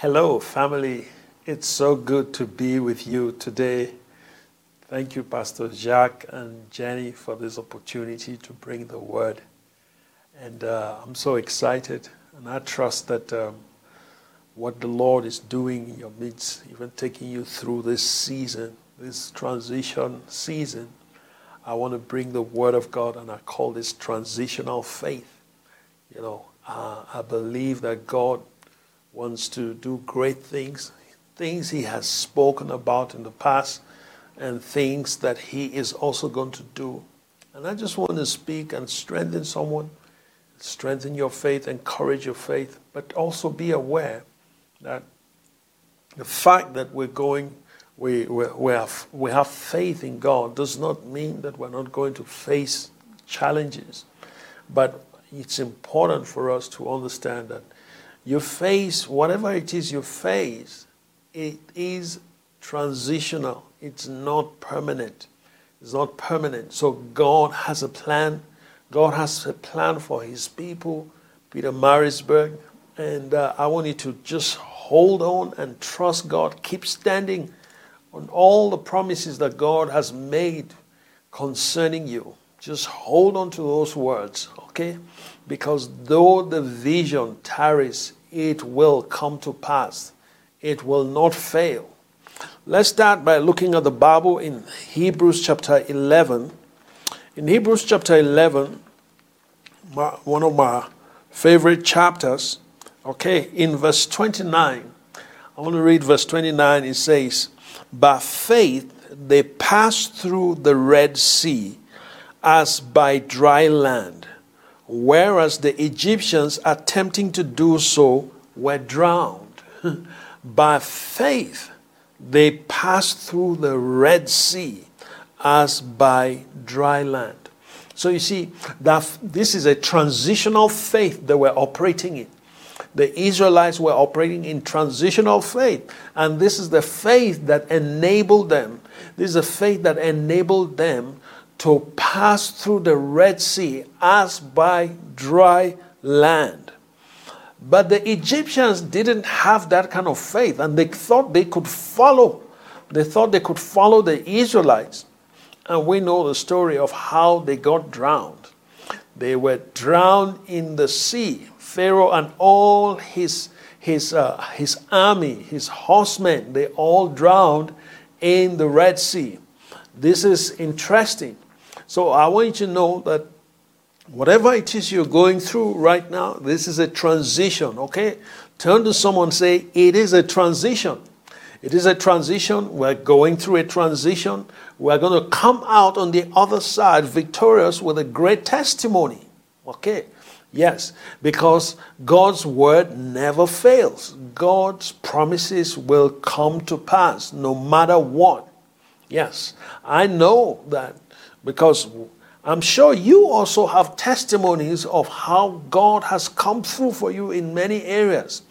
Hello, family. It's so good to be with you today. Thank you, Pastor Jacques and Jenny, for this opportunity to bring the word. And uh, I'm so excited, and I trust that um, what the Lord is doing in your midst, even taking you through this season, this transition season, I want to bring the word of God, and I call this transitional faith. You know, uh, I believe that God wants to do great things, things He has spoken about in the past, and things that He is also going to do. And I just want to speak and strengthen someone, strengthen your faith, encourage your faith, but also be aware that the fact that we're going, we, we, we, have, we have faith in God does not mean that we're not going to face challenges. But it's important for us to understand that you face, whatever it is you face, it is transitional. It's not permanent. It's not permanent. So God has a plan. God has a plan for His people, Pietermaritzburg. And uh, I want you to just hold on and trust God. Keep standing on all the promises that God has made concerning you. Just hold on to those words, okay? Because though the vision tarries, it will come to pass. It will not fail. Let's start by looking at the Bible in Hebrews chapter 11. In Hebrews chapter 11, one of my favorite chapters, okay, in verse 29, I want to read verse 29. It says, By faith they passed through the Red Sea as by dry land whereas the Egyptians attempting to do so were drowned. By faith, they passed through the Red Sea as by dry land. So you see that this is a transitional faith they we're operating in. The Israelites were operating in transitional faith, and this is the faith that enabled them. This is a faith that enabled them to pass through the Red Sea as by dry land. But the Egyptians didn't have that kind of faith and they thought they could follow. They thought they could follow the Israelites. And we know the story of how they got drowned. They were drowned in the sea. Pharaoh and all his, his, uh, his army, his horsemen, they all drowned in the Red Sea. This is interesting so I want you to know that whatever it is you're going through right now, this is a transition, okay? Turn to someone say, It is a transition. It is a transition. We're going through a transition. We're going to come out on the other side victorious with a great testimony. Okay? Yes, because God's word never fails. God's promises will come to pass no matter what. Yes, I know that because I'm sure you also have testimonies of how God has come through for you in many areas.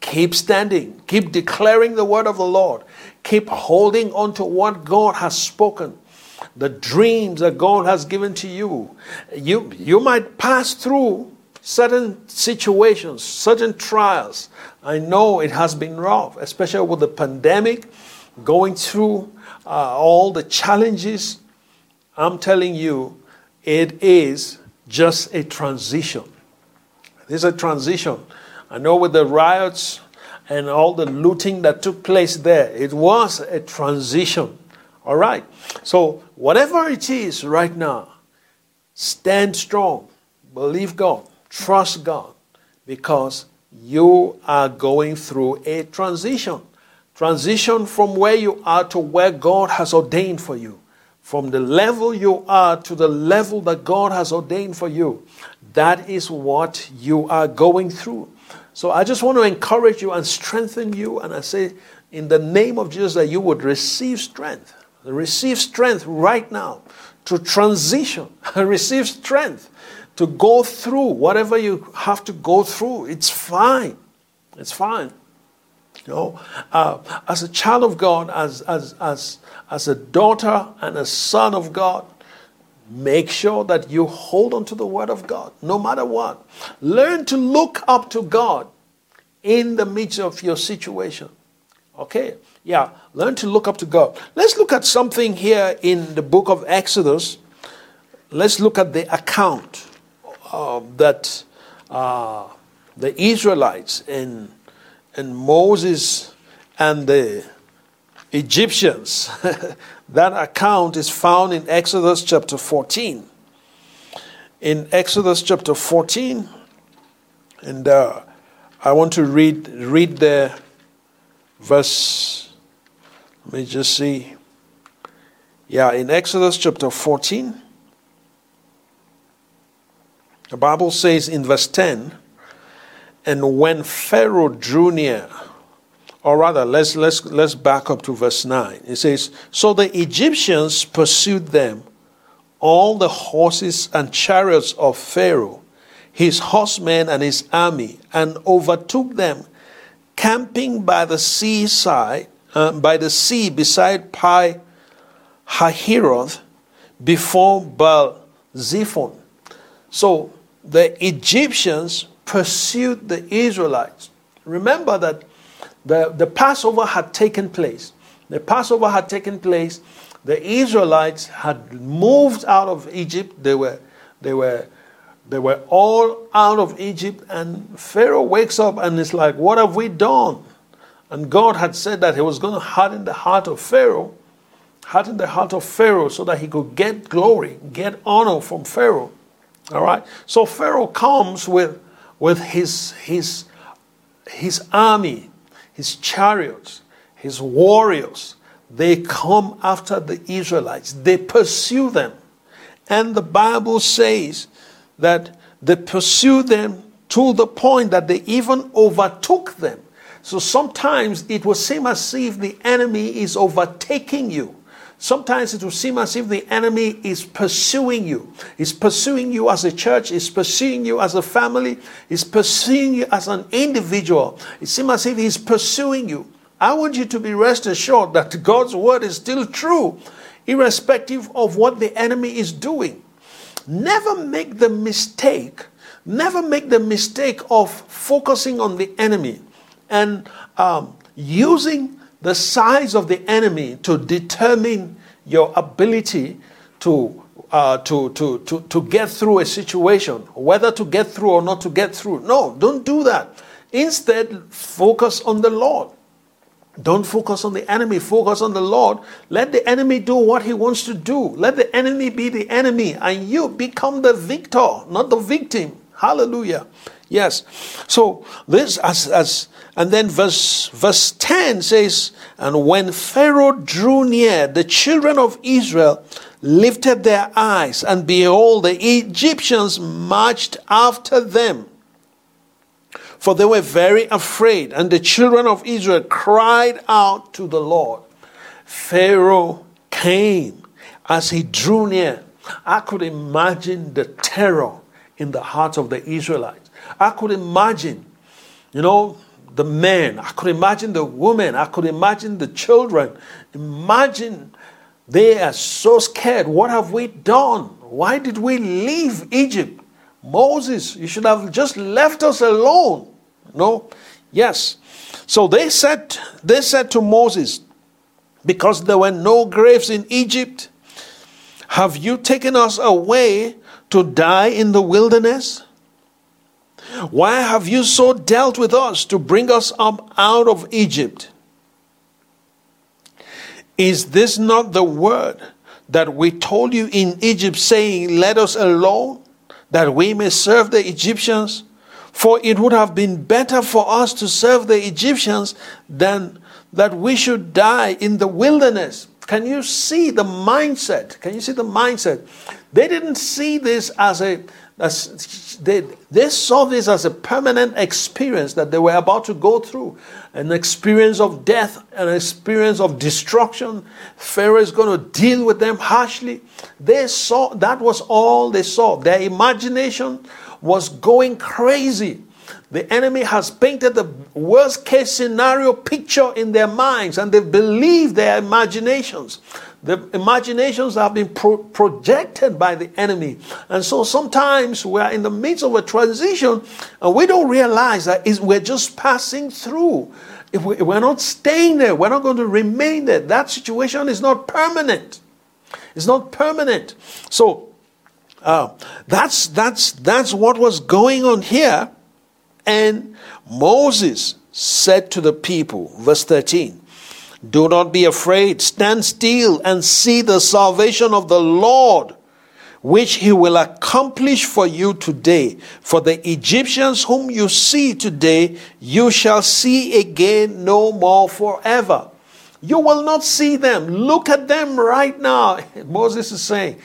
Keep standing, keep declaring the word of the Lord, keep holding on to what God has spoken, the dreams that God has given to you. You, you might pass through certain situations, certain trials. I know it has been rough, especially with the pandemic, going through uh, all the challenges I'm telling you, it is just a transition. It is a transition. I know with the riots and all the looting that took place there, it was a transition. All right. So, whatever it is right now, stand strong, believe God, trust God, because you are going through a transition. Transition from where you are to where God has ordained for you from the level you are to the level that God has ordained for you. That is what you are going through. So I just want to encourage you and strengthen you. And I say, in the name of Jesus, that you would receive strength. Receive strength right now to transition. receive strength to go through whatever you have to go through. It's fine. It's fine. You know, uh, as a child of God, as, as, as, as a daughter and a son of God, make sure that you hold on to the word of God no matter what. Learn to look up to God in the midst of your situation. Okay? Yeah, learn to look up to God. Let's look at something here in the book of Exodus. Let's look at the account uh, that uh, the Israelites and, and Moses and the Egyptians. that account is found in Exodus chapter 14. In Exodus chapter 14, and uh, I want to read read the verse. Let me just see. Yeah, in Exodus chapter 14, the Bible says in verse 10, and when Pharaoh drew near, or rather, let's, let's, let's back up to verse 9. It says, So the Egyptians pursued them, all the horses and chariots of Pharaoh, his horsemen and his army, and overtook them, camping by the seaside, uh, by the sea beside Pi Hahiroth, before Baal Zephon. So the Egyptians pursued the Israelites. Remember that the, the Passover had taken place. The Passover had taken place. The Israelites had moved out of Egypt. They were, they were, they were all out of Egypt. And Pharaoh wakes up and is like, What have we done? And God had said that He was going to harden the heart of Pharaoh, harden the heart of Pharaoh so that he could get glory, get honor from Pharaoh. All right? So Pharaoh comes with, with his, his, his army his chariots, his warriors, they come after the Israelites. They pursue them. And the Bible says that they pursue them to the point that they even overtook them. So sometimes it will seem as if the enemy is overtaking you. Sometimes it will seem as if the enemy is pursuing you. He's pursuing you as a church, he's pursuing you as a family, he's pursuing you as an individual. It seems as if he's pursuing you. I want you to be rest assured that God's word is still true, irrespective of what the enemy is doing. Never make the mistake, never make the mistake of focusing on the enemy and um, using the size of the enemy to determine your ability to, uh, to, to, to, to get through a situation, whether to get through or not to get through. No, don't do that. Instead, focus on the Lord. Don't focus on the enemy, focus on the Lord. Let the enemy do what he wants to do. Let the enemy be the enemy, and you become the victor, not the victim. Hallelujah. Yes. So this as as and then verse verse 10 says, And when Pharaoh drew near, the children of Israel lifted their eyes, and behold, the Egyptians marched after them. For they were very afraid, and the children of Israel cried out to the Lord. Pharaoh came as he drew near. I could imagine the terror in the hearts of the Israelites. I could imagine, you know, the men. I could imagine the women. I could imagine the children. Imagine they are so scared. What have we done? Why did we leave Egypt? Moses, you should have just left us alone. No? Yes. So they said they said to Moses, because there were no graves in Egypt, have you taken us away to die in the wilderness? Why have you so dealt with us to bring us up out of Egypt? Is this not the word that we told you in Egypt, saying, Let us alone, that we may serve the Egyptians? For it would have been better for us to serve the Egyptians than that we should die in the wilderness. Can you see the mindset? Can you see the mindset? They didn't see this as a they, they saw this as a permanent experience that they were about to go through an experience of death, an experience of destruction. Pharaoh is going to deal with them harshly. They saw that was all they saw. Their imagination was going crazy. The enemy has painted the worst case scenario picture in their minds and they believe their imaginations. The imaginations have been pro- projected by the enemy. And so sometimes we are in the midst of a transition and we don't realize that we're just passing through. If we're not staying there, we're not going to remain there. That situation is not permanent. It's not permanent. So uh, that's that's that's what was going on here. And Moses said to the people, verse 13, Do not be afraid, stand still and see the salvation of the Lord, which he will accomplish for you today. For the Egyptians whom you see today, you shall see again no more forever. You will not see them. Look at them right now. Moses is saying,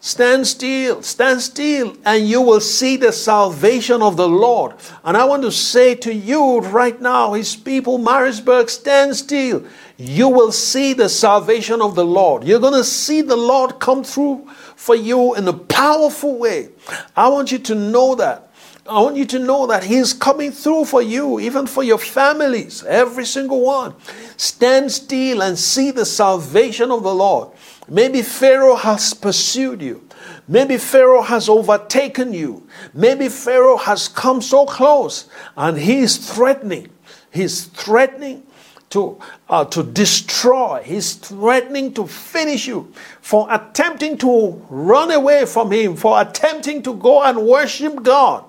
Stand still, stand still, and you will see the salvation of the Lord. And I want to say to you right now, His people, Maritzburg, stand still. You will see the salvation of the Lord. You're going to see the Lord come through for you in a powerful way. I want you to know that. I want you to know that He is coming through for you, even for your families, every single one. Stand still and see the salvation of the Lord. Maybe Pharaoh has pursued you. Maybe Pharaoh has overtaken you. Maybe Pharaoh has come so close and he is threatening. He's threatening to, uh, to destroy. He's threatening to finish you for attempting to run away from him, for attempting to go and worship God.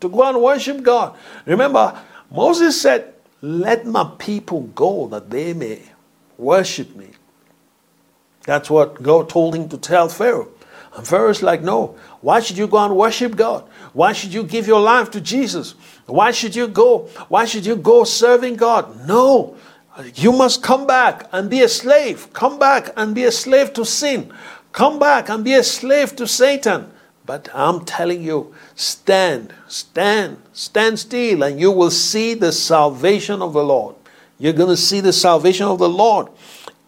To go and worship God. Remember, Moses said, Let my people go that they may worship me. That's what God told him to tell Pharaoh. And Pharaoh's like, no. Why should you go and worship God? Why should you give your life to Jesus? Why should you go? Why should you go serving God? No. You must come back and be a slave. Come back and be a slave to sin. Come back and be a slave to Satan. But I'm telling you, stand, stand, stand still, and you will see the salvation of the Lord. You're going to see the salvation of the Lord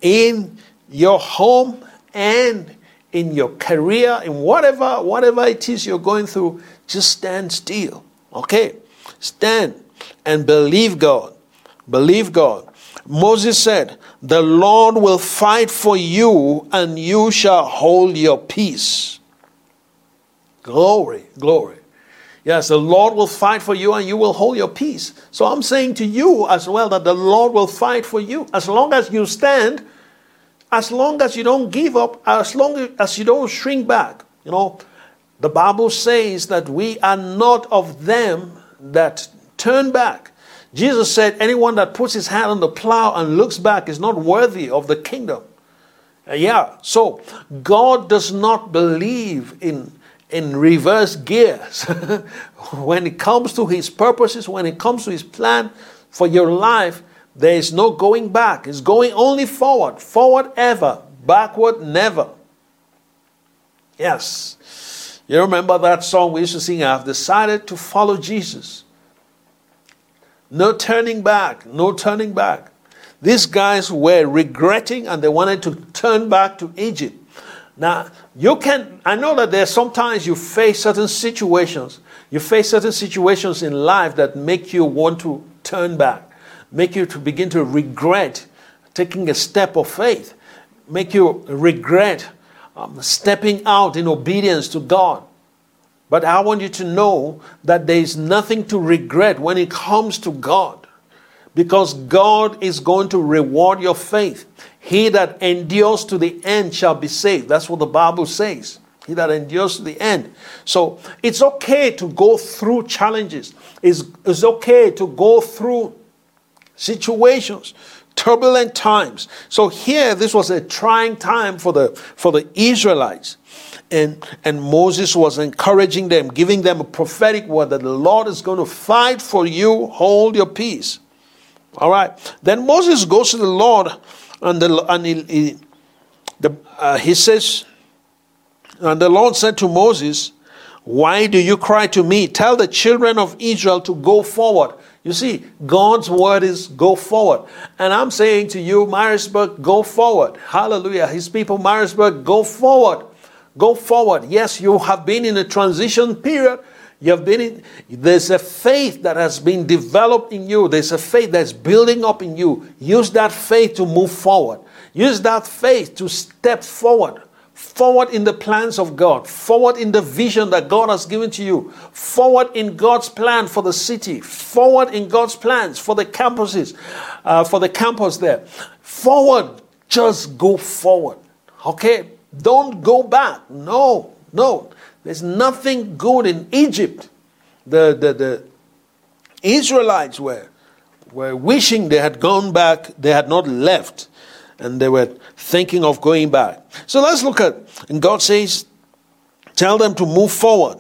in your home and in your career, in whatever whatever it is you're going through, just stand still. Okay? Stand and believe God. Believe God. Moses said, The Lord will fight for you, and you shall hold your peace. Glory, glory. Yes, the Lord will fight for you and you will hold your peace. So I'm saying to you as well that the Lord will fight for you. As long as you stand, as long as you don't give up, as long as you don't shrink back. You know, the Bible says that we are not of them that turn back. Jesus said, Anyone that puts his hand on the plow and looks back is not worthy of the kingdom. Uh, yeah, so God does not believe in, in reverse gears. when it comes to his purposes, when it comes to his plan for your life, there is no going back. It's going only forward. Forward ever. Backward never. Yes. You remember that song we used to sing? I've decided to follow Jesus. No turning back. No turning back. These guys were regretting and they wanted to turn back to Egypt. Now, you can, I know that there's sometimes you face certain situations. You face certain situations in life that make you want to turn back make you to begin to regret taking a step of faith, make you regret um, stepping out in obedience to God. But I want you to know that there is nothing to regret when it comes to God because God is going to reward your faith. He that endures to the end shall be saved. That's what the Bible says. He that endures to the end. So it's okay to go through challenges. It's, it's okay to go through situations, turbulent times. So here, this was a trying time for the for the Israelites. And, and Moses was encouraging them, giving them a prophetic word that the Lord is going to fight for you, hold your peace. All right. Then Moses goes to the Lord, and, the, and he, he, the, uh, he says, and the Lord said to Moses, Why do you cry to me? Tell the children of Israel to go forward. You see, God's word is go forward. And I'm saying to you, Maritzburg, go forward. Hallelujah. His people, Maritzburg, go forward. Go forward. Yes, you have been in a transition period. You have been in, there's a faith that has been developed in you. There's a faith that's building up in you. Use that faith to move forward. Use that faith to step forward. Forward in the plans of God, forward in the vision that God has given to you, forward in God's plan for the city, forward in God's plans for the campuses, uh, for the campus there. Forward, just go forward. Okay? Don't go back. No, no. There's nothing good in Egypt. The, the, the Israelites were, were wishing they had gone back, they had not left, and they were thinking of going back. So let's look at, and God says, Tell them to move forward,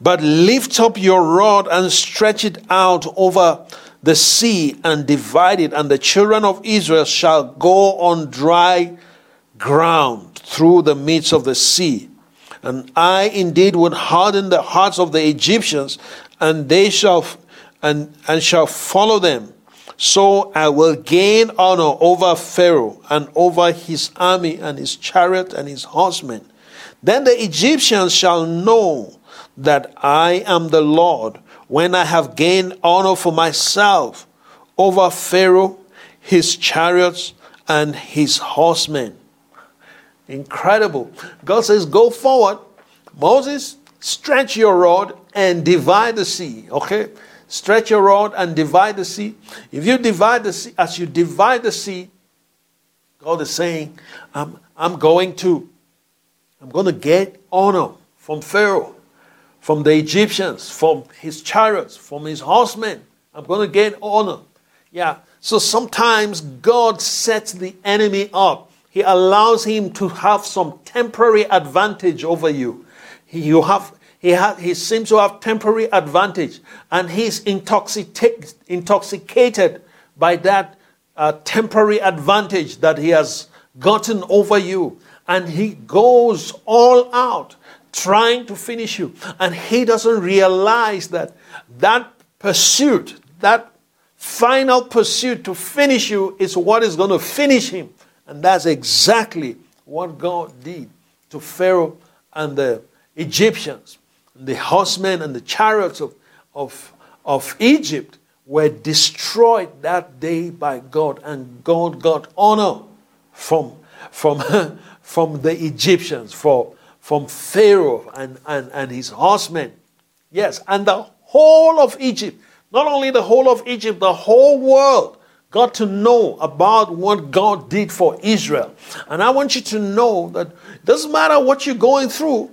but lift up your rod and stretch it out over the sea and divide it, and the children of Israel shall go on dry ground through the midst of the sea. And I indeed would harden the hearts of the Egyptians, and they shall and, and shall follow them. So I will gain honor over Pharaoh and over his army and his chariot and his horsemen. Then the Egyptians shall know that I am the Lord when I have gained honor for myself over Pharaoh, his chariots, and his horsemen. Incredible. God says, Go forward. Moses, stretch your rod and divide the sea. Okay? Stretch your rod and divide the sea. If you divide the sea, as you divide the sea, God is saying, I'm, I'm going to, I'm going to get honor from Pharaoh, from the Egyptians, from his chariots, from his horsemen. I'm going to get honor. Yeah. So sometimes God sets the enemy up he allows him to have some temporary advantage over you. You have, he, ha, he seems to have temporary advantage, and he's intoxicated, by that uh, temporary advantage that he has gotten over you. And he goes all out trying to finish you. And he doesn't realize that that pursuit, that final pursuit to finish you, is what is going to finish him. And that's exactly what God did to Pharaoh and the Egyptians. The horsemen and the chariots of, of, of Egypt were destroyed that day by God, and God got honor from, from, from the Egyptians, for, from Pharaoh and, and, and his horsemen. Yes, and the whole of Egypt, not only the whole of Egypt, the whole world got to know about what God did for Israel. And I want you to know that it doesn't matter what you're going through,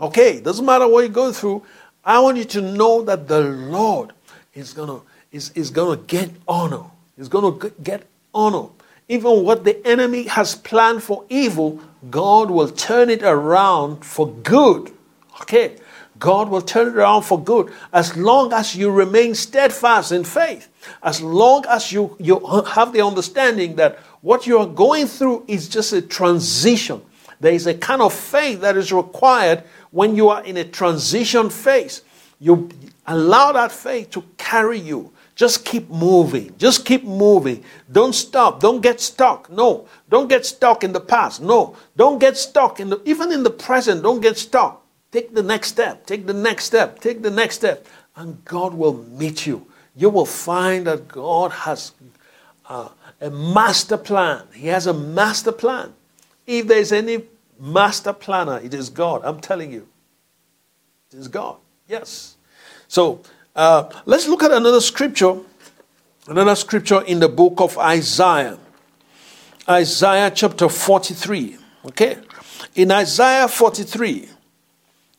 okay, doesn't matter what you're going through. I want you to know that the Lord is gonna is, is gonna get honor. He's gonna get honor. Even what the enemy has planned for evil, God will turn it around for good. Okay. God will turn it around for good as long as you remain steadfast in faith, as long as you, you have the understanding that what you are going through is just a transition. There is a kind of faith that is required when you are in a transition phase. You allow that faith to carry you. Just keep moving. Just keep moving. Don't stop. Don't get stuck. No. Don't get stuck in the past. No. Don't get stuck in the even in the present. Don't get stuck. Take the next step, take the next step, take the next step, and God will meet you. You will find that God has uh, a master plan. He has a master plan. If there's any master planner, it is God. I'm telling you. It is God. Yes. So uh, let's look at another scripture. Another scripture in the book of Isaiah. Isaiah chapter 43. Okay. In Isaiah 43,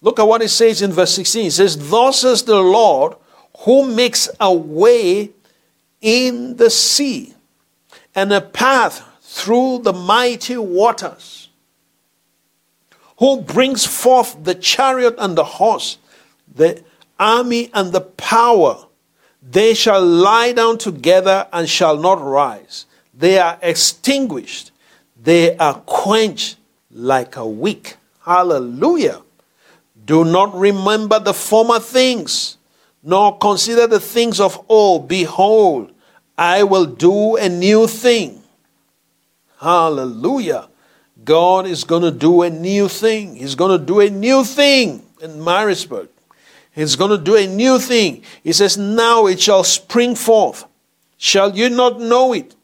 Look at what it says in verse 16. It says, Thus says the Lord, who makes a way in the sea and a path through the mighty waters, who brings forth the chariot and the horse, the army and the power. They shall lie down together and shall not rise. They are extinguished. They are quenched like a wick. Hallelujah. Do not remember the former things, nor consider the things of old. Behold, I will do a new thing. Hallelujah. God is going to do a new thing. He's going to do a new thing in Maritzburg. He's going to do a new thing. He says, Now it shall spring forth. Shall you not know it?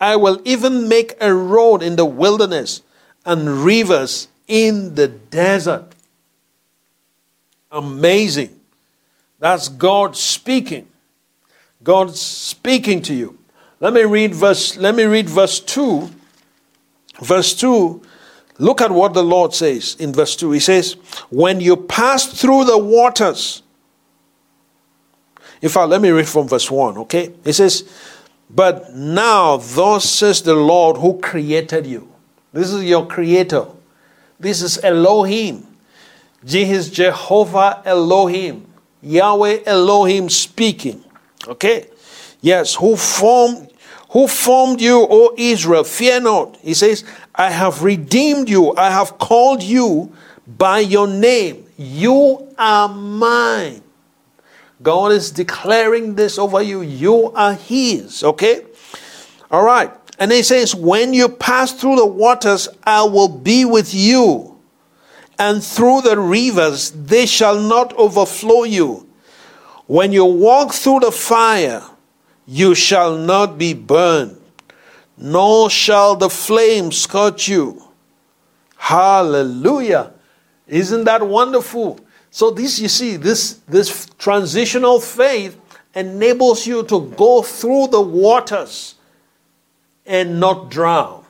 I will even make a road in the wilderness and rivers in the desert. Amazing. That's God speaking. God speaking to you. Let me read verse let me read verse 2. Verse 2 Look at what the Lord says in verse 2. He says, When you pass through the waters. In fact, let me read from verse 1, okay? He says, But now, thus says the Lord who created you. This is your creator. This is Elohim. This is Jehovah Elohim. Yahweh Elohim speaking. Okay? Yes, who formed who formed you, O Israel, fear not. He says, I have redeemed you, I have called you by your name. You are mine. God is declaring this over you. You are His. Okay? All right. And He says, When you pass through the waters, I will be with you. And through the rivers, they shall not overflow you. When you walk through the fire, you shall not be burned, nor shall the flame scorch you. Hallelujah. Isn't that wonderful? So this you see this this transitional faith enables you to go through the waters and not drown.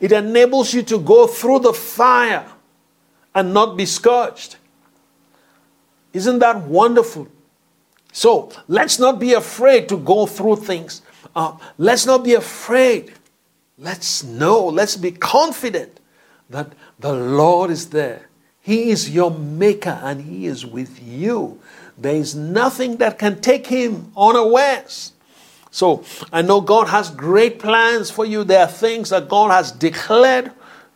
It enables you to go through the fire and not be scorched. Isn't that wonderful? So let's not be afraid to go through things. Uh, let's not be afraid. Let's know, let's be confident that the Lord is there. He is your maker and He is with you. There is nothing that can take Him unawares. So I know God has great plans for you. There are things that God has declared,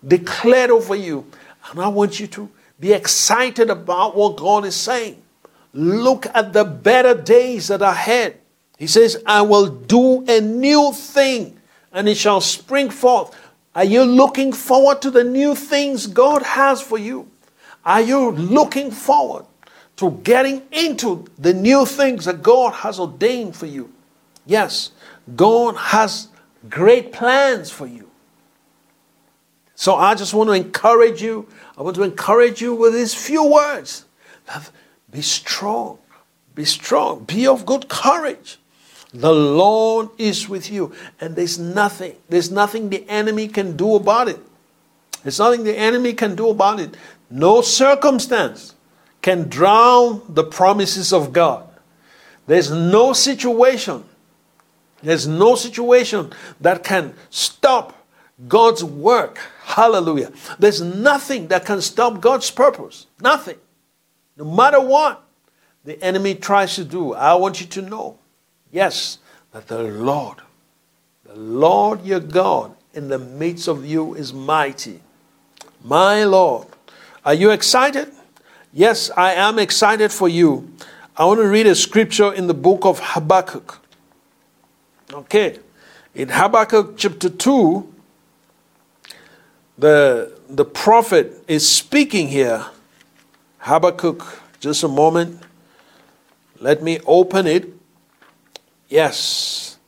declared over you. And I want you to be excited about what God is saying. Look at the better days that are ahead. He says, I will do a new thing and it shall spring forth. Are you looking forward to the new things God has for you? Are you looking forward to getting into the new things that God has ordained for you? Yes, God has great plans for you. So I just want to encourage you. I want to encourage you with these few words. Be strong. Be strong. Be of good courage. The Lord is with you. And there's nothing, there's nothing the enemy can do about it. There's nothing the enemy can do about it. No circumstance can drown the promises of God. There's no situation, there's no situation that can stop God's work. Hallelujah. There's nothing that can stop God's purpose. Nothing. No matter what the enemy tries to do, I want you to know, yes, that the Lord, the Lord your God in the midst of you is mighty. My Lord. Are you excited? Yes, I am excited for you. I want to read a scripture in the book of Habakkuk. Okay. In Habakkuk chapter 2, the, the prophet is speaking here Habakkuk, just a moment. Let me open it. Yes.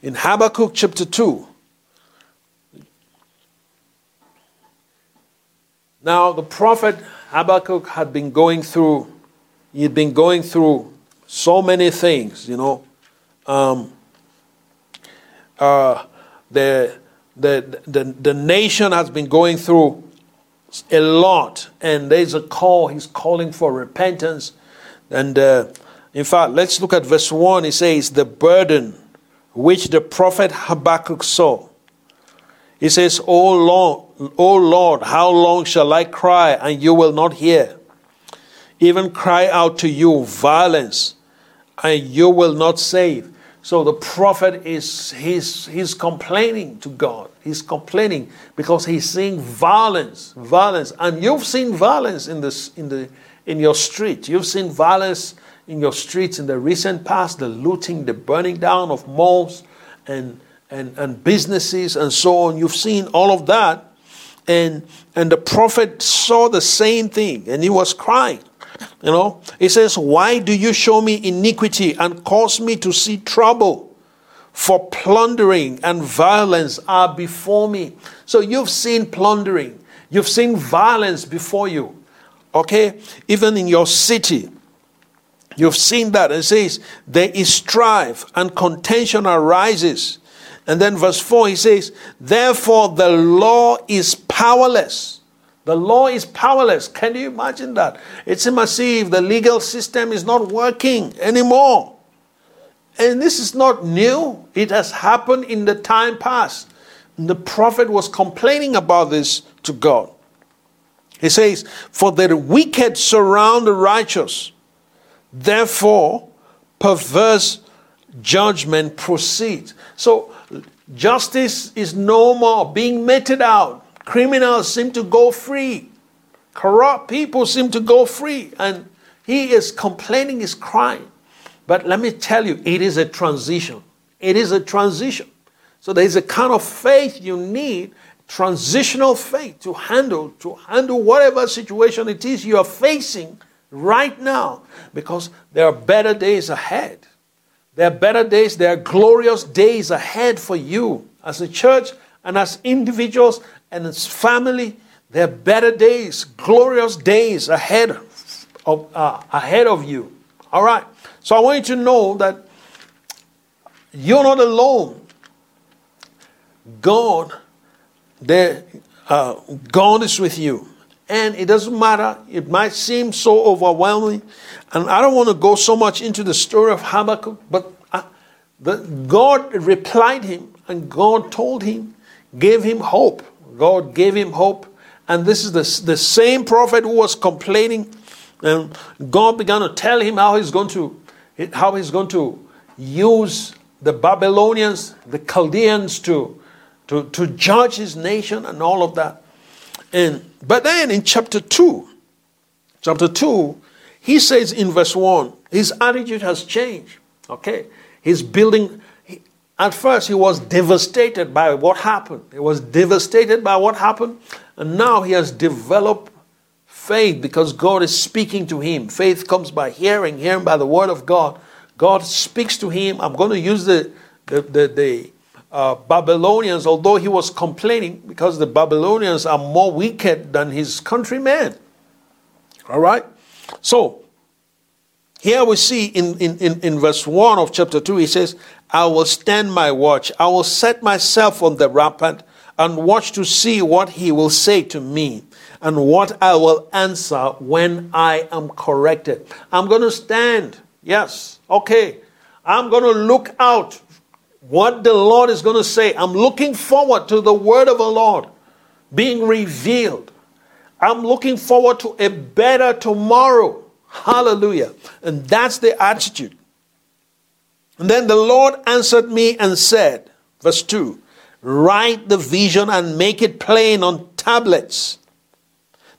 In Habakkuk chapter 2. Now, the prophet Habakkuk had been going through, he had been going through so many things, you know. Um, uh, the, the, the, the nation has been going through a lot, and there's a call. He's calling for repentance. And uh, in fact, let's look at verse 1. He says, The burden which the prophet Habakkuk saw. He says, O Lord, O Lord, how long shall I cry and you will not hear? Even cry out to you violence and you will not save. So the prophet is he's he's complaining to God. He's complaining because he's seeing violence, violence, and you've seen violence in this in the in your street. You've seen violence in your streets in the recent past, the looting, the burning down of malls and and, and businesses and so on. You've seen all of that. And and the prophet saw the same thing and he was crying. You know, he says, Why do you show me iniquity and cause me to see trouble? For plundering and violence are before me. So you've seen plundering, you've seen violence before you. Okay? Even in your city. You've seen that. It says, There is strife and contention arises. And then verse 4, he says, Therefore the law is powerless. The law is powerless. Can you imagine that? It's as if the legal system is not working anymore. And this is not new, it has happened in the time past. And the prophet was complaining about this to God. He says, For the wicked surround the righteous, therefore perverse judgment proceeds. So justice is no more being meted out. Criminals seem to go free. Corrupt people seem to go free. And he is complaining, is crying. But let me tell you, it is a transition. It is a transition. So there's a kind of faith you need, transitional faith to handle, to handle whatever situation it is you are facing right now. Because there are better days ahead. There are better days, there are glorious days ahead for you as a church and as individuals and as family. There are better days, glorious days ahead of, uh, ahead of you. All right. So I want you to know that you're not alone. God, there, uh, God is with you. And it doesn't matter. It might seem so overwhelming. And I don't want to go so much into the story of Habakkuk, but uh, the, God replied him and God told him, gave him hope. God gave him hope. And this is the, the same prophet who was complaining. And God began to tell him how he's going to how he's going to use the Babylonians, the Chaldeans to, to, to judge his nation and all of that. And but then in chapter 2, chapter 2, he says in verse 1, his attitude has changed. Okay? He's building at first, he was devastated by what happened. He was devastated by what happened. And now he has developed faith because God is speaking to him. Faith comes by hearing, hearing by the word of God. God speaks to him. I'm going to use the, the, the, the uh, Babylonians, although he was complaining because the Babylonians are more wicked than his countrymen. All right? So, here we see in, in, in, in verse 1 of chapter 2, he says, I will stand my watch. I will set myself on the rampart and watch to see what he will say to me and what I will answer when I am corrected. I'm going to stand. Yes. Okay. I'm going to look out what the Lord is going to say. I'm looking forward to the word of the Lord being revealed. I'm looking forward to a better tomorrow. Hallelujah. And that's the attitude. And then the Lord answered me and said, verse 2 Write the vision and make it plain on tablets,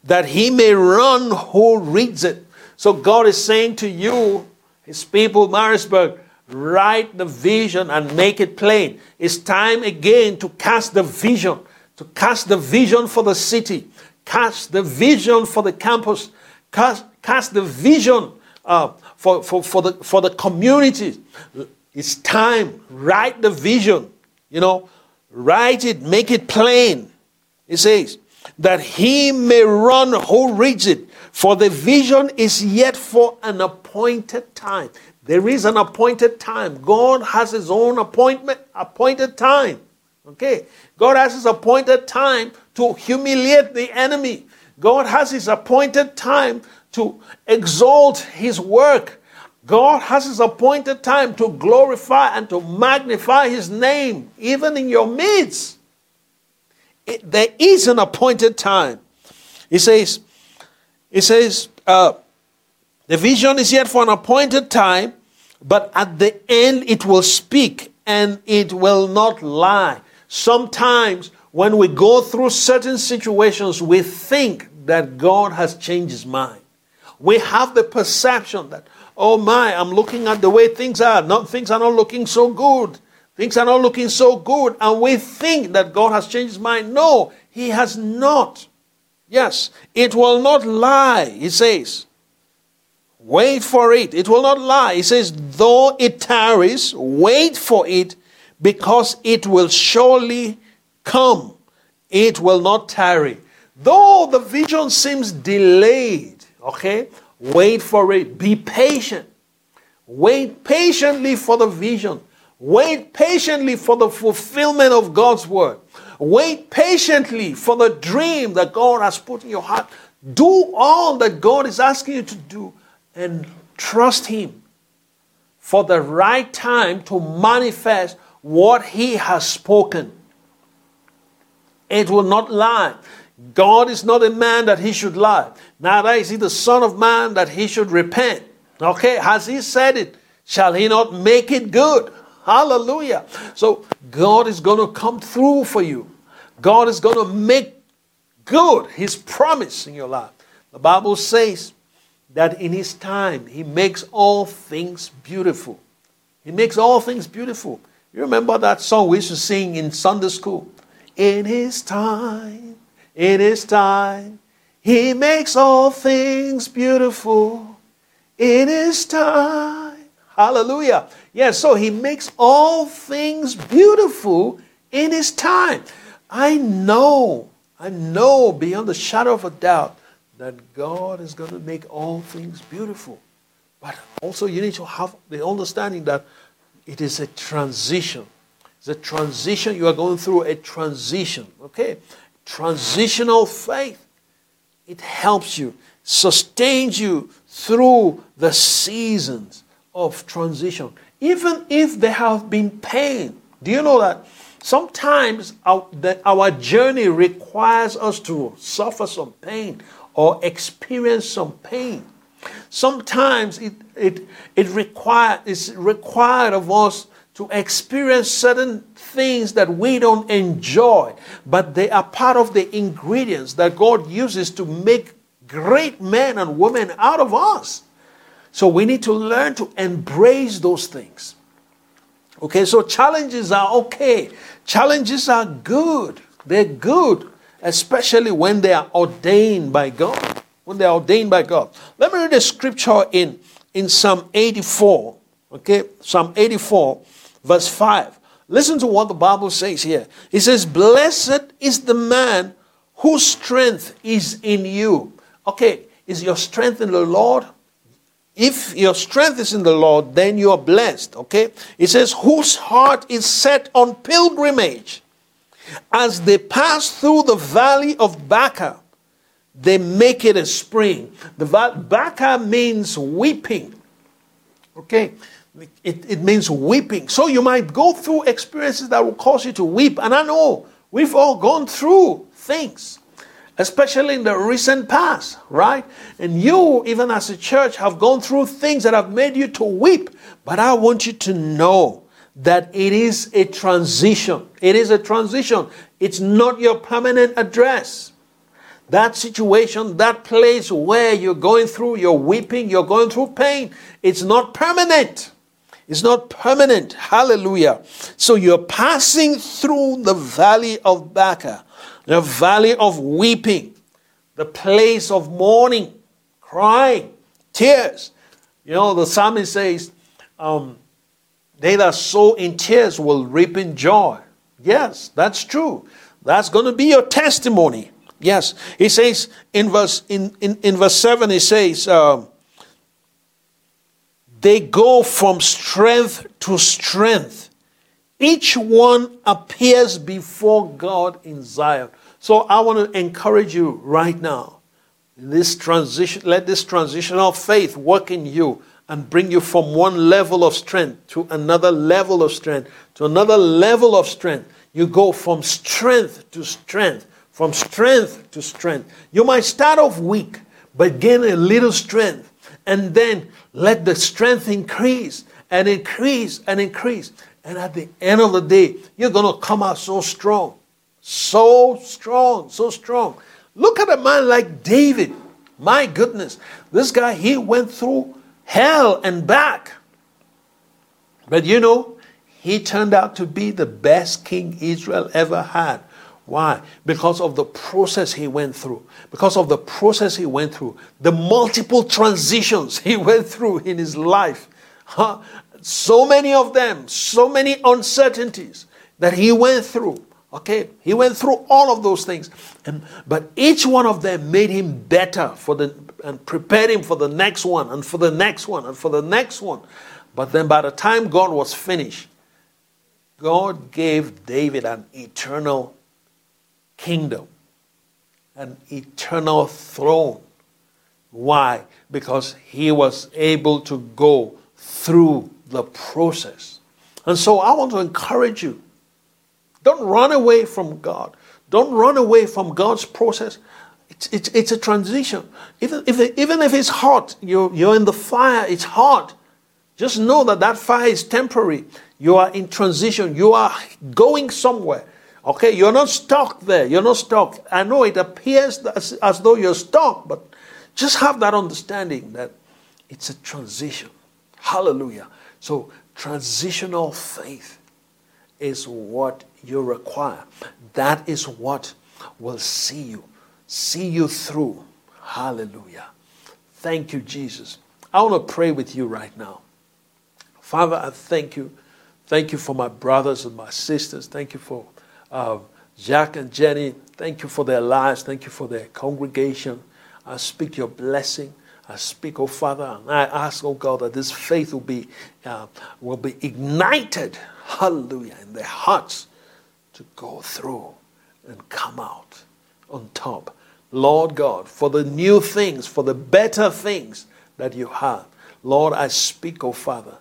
that he may run who reads it. So God is saying to you, his people, Maritzburg, write the vision and make it plain. It's time again to cast the vision, to cast the vision for the city, cast the vision for the campus, cast, cast the vision uh, for, for, for, the, for the community. It's time. Write the vision. You know, write it, make it plain. It says, that he may run who reads it. For the vision is yet for an appointed time. There is an appointed time. God has his own appointment, appointed time. Okay? God has his appointed time to humiliate the enemy. God has his appointed time to exalt his work. God has his appointed time to glorify and to magnify his name, even in your midst. It, there is an appointed time. He says, he says, uh, the vision is yet for an appointed time, but at the end it will speak and it will not lie. Sometimes when we go through certain situations, we think that God has changed his mind we have the perception that, oh my, I'm looking at the way things are. Not, things are not looking so good. Things are not looking so good. And we think that God has changed his mind. No, he has not. Yes, it will not lie, he says. Wait for it. It will not lie. He says, though it tarries, wait for it because it will surely come. It will not tarry. Though the vision seems delayed, okay, wait for it. Be patient. Wait patiently for the vision. Wait patiently for the fulfillment of God's word. Wait patiently for the dream that God has put in your heart. Do all that God is asking you to do and trust Him for the right time to manifest what He has spoken. It will not lie. God is not a man that He should lie. Neither is He the Son of Man that He should repent. Okay, has He said it? Shall He not make it good? Hallelujah. So God is going to come through for you. God is going to make good his promise in your life. The Bible says that in his time he makes all things beautiful. He makes all things beautiful. You remember that song we used to sing in Sunday school? In his time, in his time, he makes all things beautiful. In his time. Hallelujah. Yes, so he makes all things beautiful in his time. I know, I know beyond the shadow of a doubt that God is going to make all things beautiful. But also, you need to have the understanding that it is a transition. It's a transition. You are going through a transition. Okay? Transitional faith. It helps you, sustains you through the seasons of transition even if there have been pain. Do you know that? Sometimes our, the, our journey requires us to suffer some pain or experience some pain. Sometimes it, it, it require, it's required of us to experience certain things that we don't enjoy, but they are part of the ingredients that God uses to make great men and women out of us. So we need to learn to embrace those things. Okay, so challenges are okay. Challenges are good. They're good, especially when they are ordained by God. When they are ordained by God. Let me read a scripture in, in Psalm 84. Okay, Psalm 84, verse 5. Listen to what the Bible says here. It says, Blessed is the man whose strength is in you. Okay, is your strength in the Lord? If your strength is in the Lord, then you are blessed. Okay? It says, whose heart is set on pilgrimage. As they pass through the valley of Baca, they make it a spring. The Baca means weeping. Okay? It, it means weeping. So you might go through experiences that will cause you to weep. And I know we've all gone through things especially in the recent past, right? And you, even as a church, have gone through things that have made you to weep. But I want you to know that it is a transition. It is a transition. It's not your permanent address. That situation, that place where you're going through, you're weeping, you're going through pain, it's not permanent. It's not permanent. Hallelujah. So you're passing through the valley of Baca the valley of weeping, the place of mourning, crying, tears. You know, the psalmist says, um, They that sow in tears will reap in joy. Yes, that's true. That's going to be your testimony. Yes. He says in verse in, in, in verse 7, he says, um, they go from strength to strength. Each one appears before God in Zion. So I want to encourage you right now. This transition, let this transitional faith work in you and bring you from one level of strength to another level of strength, to another level of strength. You go from strength to strength, from strength to strength. You might start off weak, but gain a little strength, and then let the strength increase and increase and increase. And at the end of the day, you're going to come out so strong. So strong, so strong. Look at a man like David. My goodness. This guy, he went through hell and back. But you know, he turned out to be the best king Israel ever had. Why? Because of the process he went through. Because of the process he went through. The multiple transitions he went through in his life. Huh? So many of them, so many uncertainties that he went through. Okay, he went through all of those things, and, but each one of them made him better for the and prepared him for the next one and for the next one and for the next one. But then, by the time God was finished, God gave David an eternal kingdom, an eternal throne. Why? Because he was able to go through the process. And so I want to encourage you don't run away from God. Don't run away from God's process. It's, it's, it's a transition. Even if, even if it's hot, you're, you're in the fire, it's hot. Just know that that fire is temporary. You are in transition. You are going somewhere. Okay, you're not stuck there. You're not stuck. I know it appears as, as though you're stuck, but just have that understanding that it's a transition. Hallelujah. So, transitional faith is what you require. That is what will see you, see you through. Hallelujah. Thank you, Jesus. I want to pray with you right now. Father, I thank you. Thank you for my brothers and my sisters. Thank you for uh, Jack and Jenny. Thank you for their lives. Thank you for their congregation. I speak your blessing. I speak, oh Father, and I ask, oh God, that this faith will be, uh, will be ignited, hallelujah, in their hearts to go through and come out on top. Lord God, for the new things, for the better things that you have. Lord, I speak, oh Father,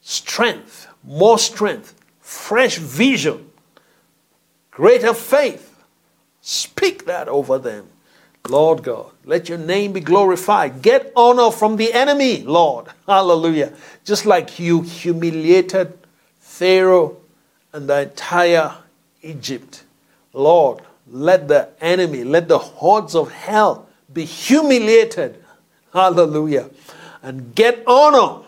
strength, more strength, fresh vision, greater faith. Speak that over them. Lord God, let your name be glorified. Get honor from the enemy, Lord. Hallelujah. Just like you humiliated Pharaoh and the entire Egypt. Lord, let the enemy, let the hordes of hell be humiliated. Hallelujah. And get honor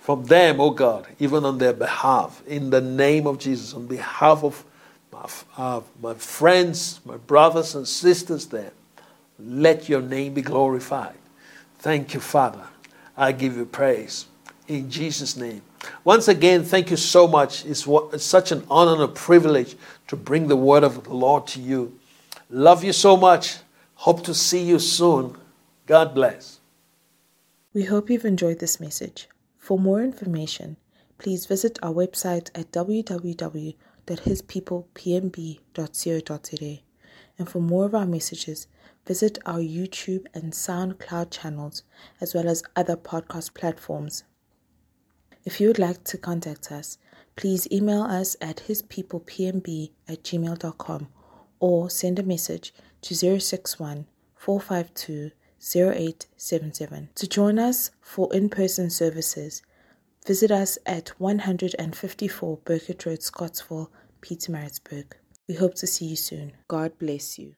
from them, oh God, even on their behalf, in the name of Jesus, on behalf of my, uh, my friends, my brothers and sisters there. Let your name be glorified. Thank you, Father. I give you praise. In Jesus' name. Once again, thank you so much. It's, what, it's such an honor and a privilege to bring the word of the Lord to you. Love you so much. Hope to see you soon. God bless. We hope you've enjoyed this message. For more information, please visit our website at www.hispeoplepmb.co.za. And for more of our messages, visit our YouTube and SoundCloud channels, as well as other podcast platforms. If you would like to contact us, please email us at hispeoplepmb at gmail.com or send a message to 061 452 0877. To join us for in person services, visit us at 154 Burkett Road, Scottsville, Pietermaritzburg. We hope to see you soon. God bless you.